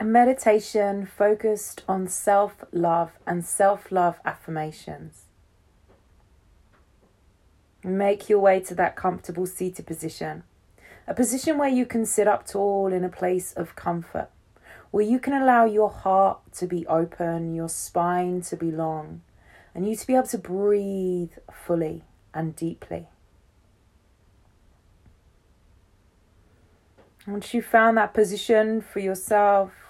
A meditation focused on self love and self love affirmations. Make your way to that comfortable seated position, a position where you can sit up tall in a place of comfort, where you can allow your heart to be open, your spine to be long, and you to be able to breathe fully and deeply. Once you've found that position for yourself,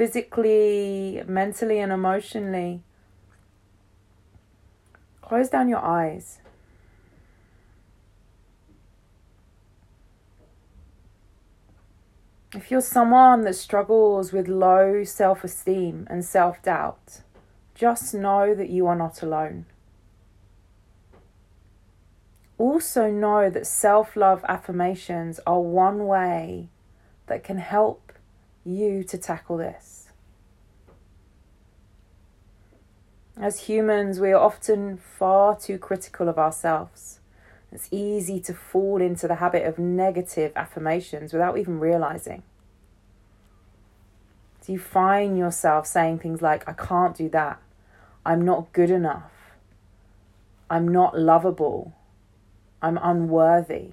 physically, mentally, and emotionally, close down your eyes. If you're someone that struggles with low self esteem and self doubt, just know that you are not alone. Also, know that self love affirmations are one way that can help you to tackle this. As humans, we are often far too critical of ourselves. It's easy to fall into the habit of negative affirmations without even realizing. Do you find yourself saying things like, I can't do that, I'm not good enough, I'm not lovable, I'm unworthy?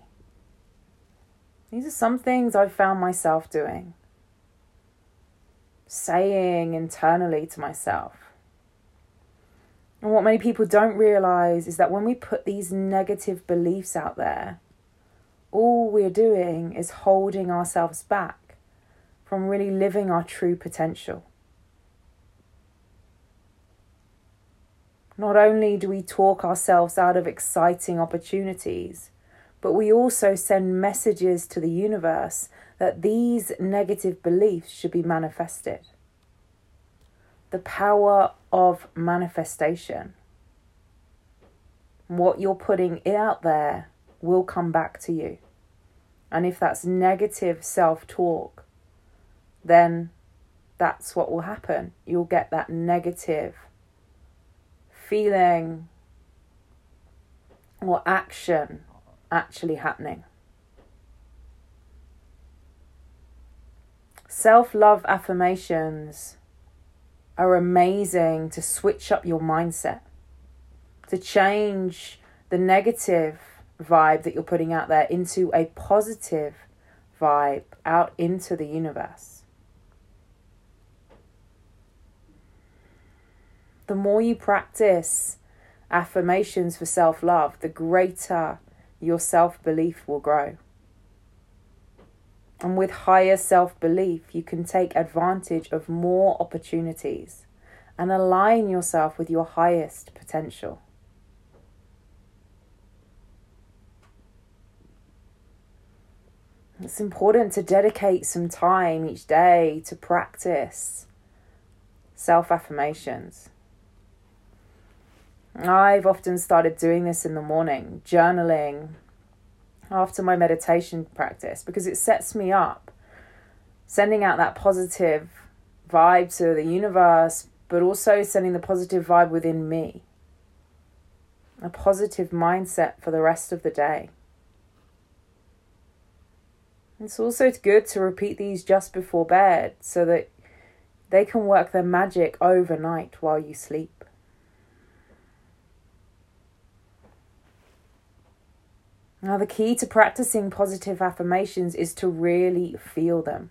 These are some things I've found myself doing saying internally to myself. And what many people don't realize is that when we put these negative beliefs out there, all we're doing is holding ourselves back from really living our true potential. Not only do we talk ourselves out of exciting opportunities, but we also send messages to the universe that these negative beliefs should be manifested. The power of manifestation. What you're putting out there will come back to you. And if that's negative self talk, then that's what will happen. You'll get that negative feeling or action actually happening. Self love affirmations are amazing to switch up your mindset, to change the negative vibe that you're putting out there into a positive vibe out into the universe. The more you practice affirmations for self love, the greater your self belief will grow. And with higher self belief, you can take advantage of more opportunities and align yourself with your highest potential. It's important to dedicate some time each day to practice self affirmations. I've often started doing this in the morning, journaling, after my meditation practice because it sets me up, sending out that positive vibe to the universe, but also sending the positive vibe within me. A positive mindset for the rest of the day. It's also good to repeat these just before bed so that they can work their magic overnight while you sleep. Now, the key to practicing positive affirmations is to really feel them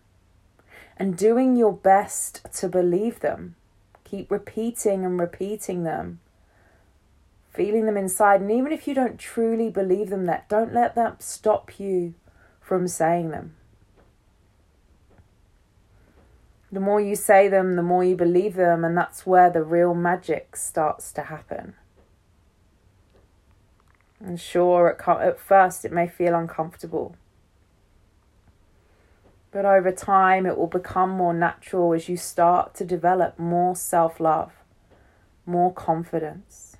and doing your best to believe them. Keep repeating and repeating them, feeling them inside. And even if you don't truly believe them, that don't let that stop you from saying them. The more you say them, the more you believe them, and that's where the real magic starts to happen. And sure, at, at first it may feel uncomfortable. But over time, it will become more natural as you start to develop more self love, more confidence.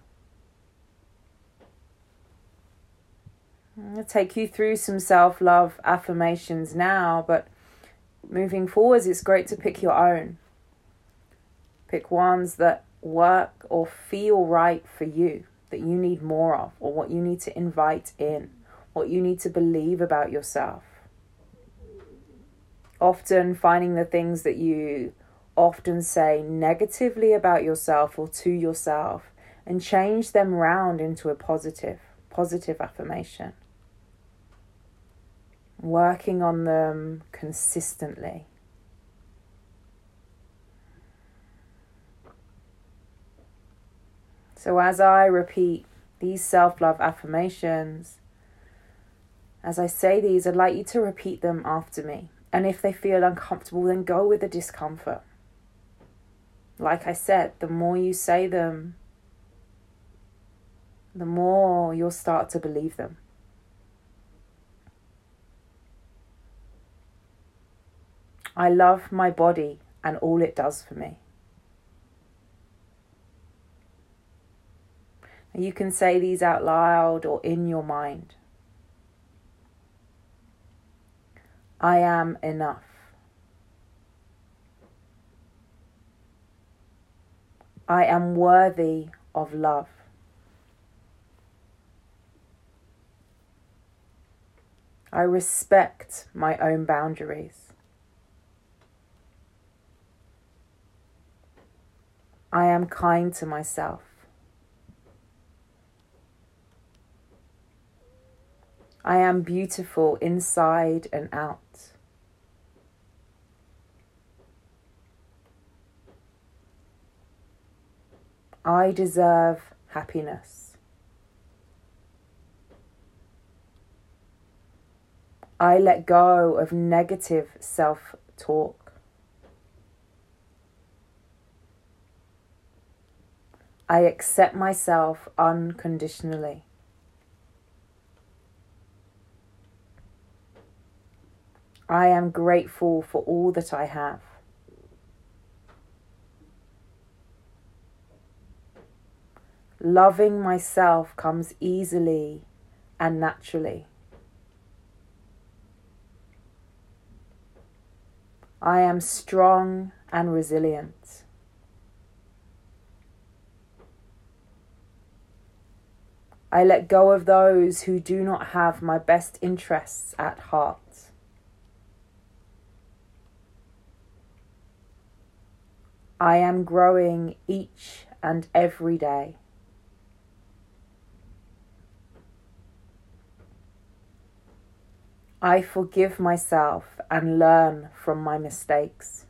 I'm going to take you through some self love affirmations now, but moving forwards, it's great to pick your own. Pick ones that work or feel right for you that you need more of, or what you need to invite in, what you need to believe about yourself. Often finding the things that you often say negatively about yourself or to yourself and change them round into a positive, positive affirmation. Working on them consistently. So, as I repeat these self love affirmations, as I say these, I'd like you to repeat them after me. And if they feel uncomfortable, then go with the discomfort. Like I said, the more you say them, the more you'll start to believe them. I love my body and all it does for me. You can say these out loud or in your mind. I am enough. I am worthy of love. I respect my own boundaries. I am kind to myself. I am beautiful inside and out. I deserve happiness. I let go of negative self talk. I accept myself unconditionally. I am grateful for all that I have. Loving myself comes easily and naturally. I am strong and resilient. I let go of those who do not have my best interests at heart. I am growing each and every day. I forgive myself and learn from my mistakes.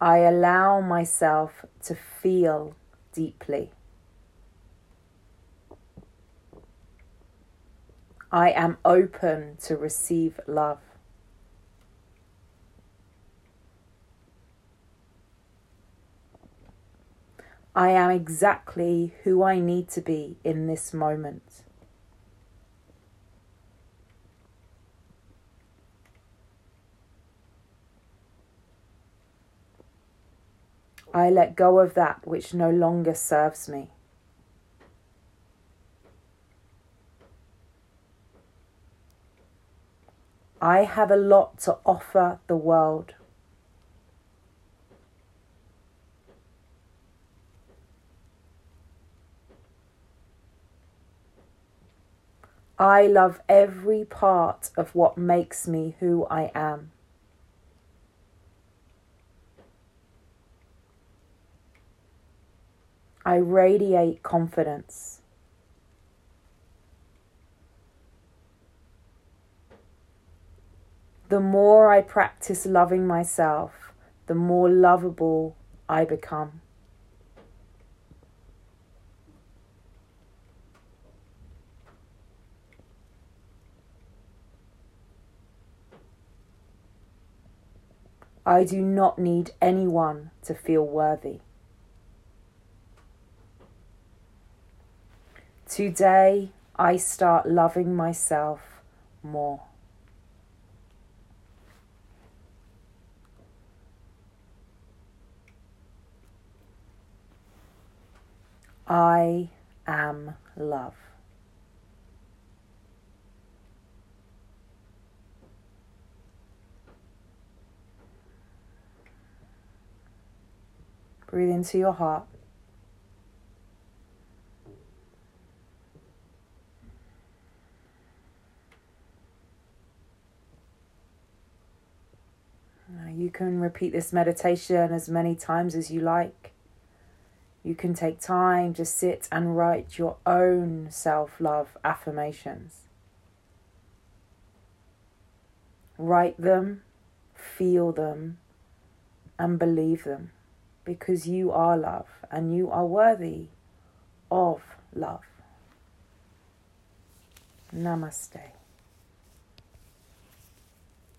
I allow myself to feel deeply. I am open to receive love. I am exactly who I need to be in this moment. I let go of that which no longer serves me. I have a lot to offer the world. I love every part of what makes me who I am. I radiate confidence. The more I practice loving myself, the more lovable I become. I do not need anyone to feel worthy. Today, I start loving myself more. I am love. Breathe into your heart. Now you can repeat this meditation as many times as you like. You can take time to sit and write your own self love affirmations. Write them, feel them, and believe them because you are love and you are worthy of love. Namaste.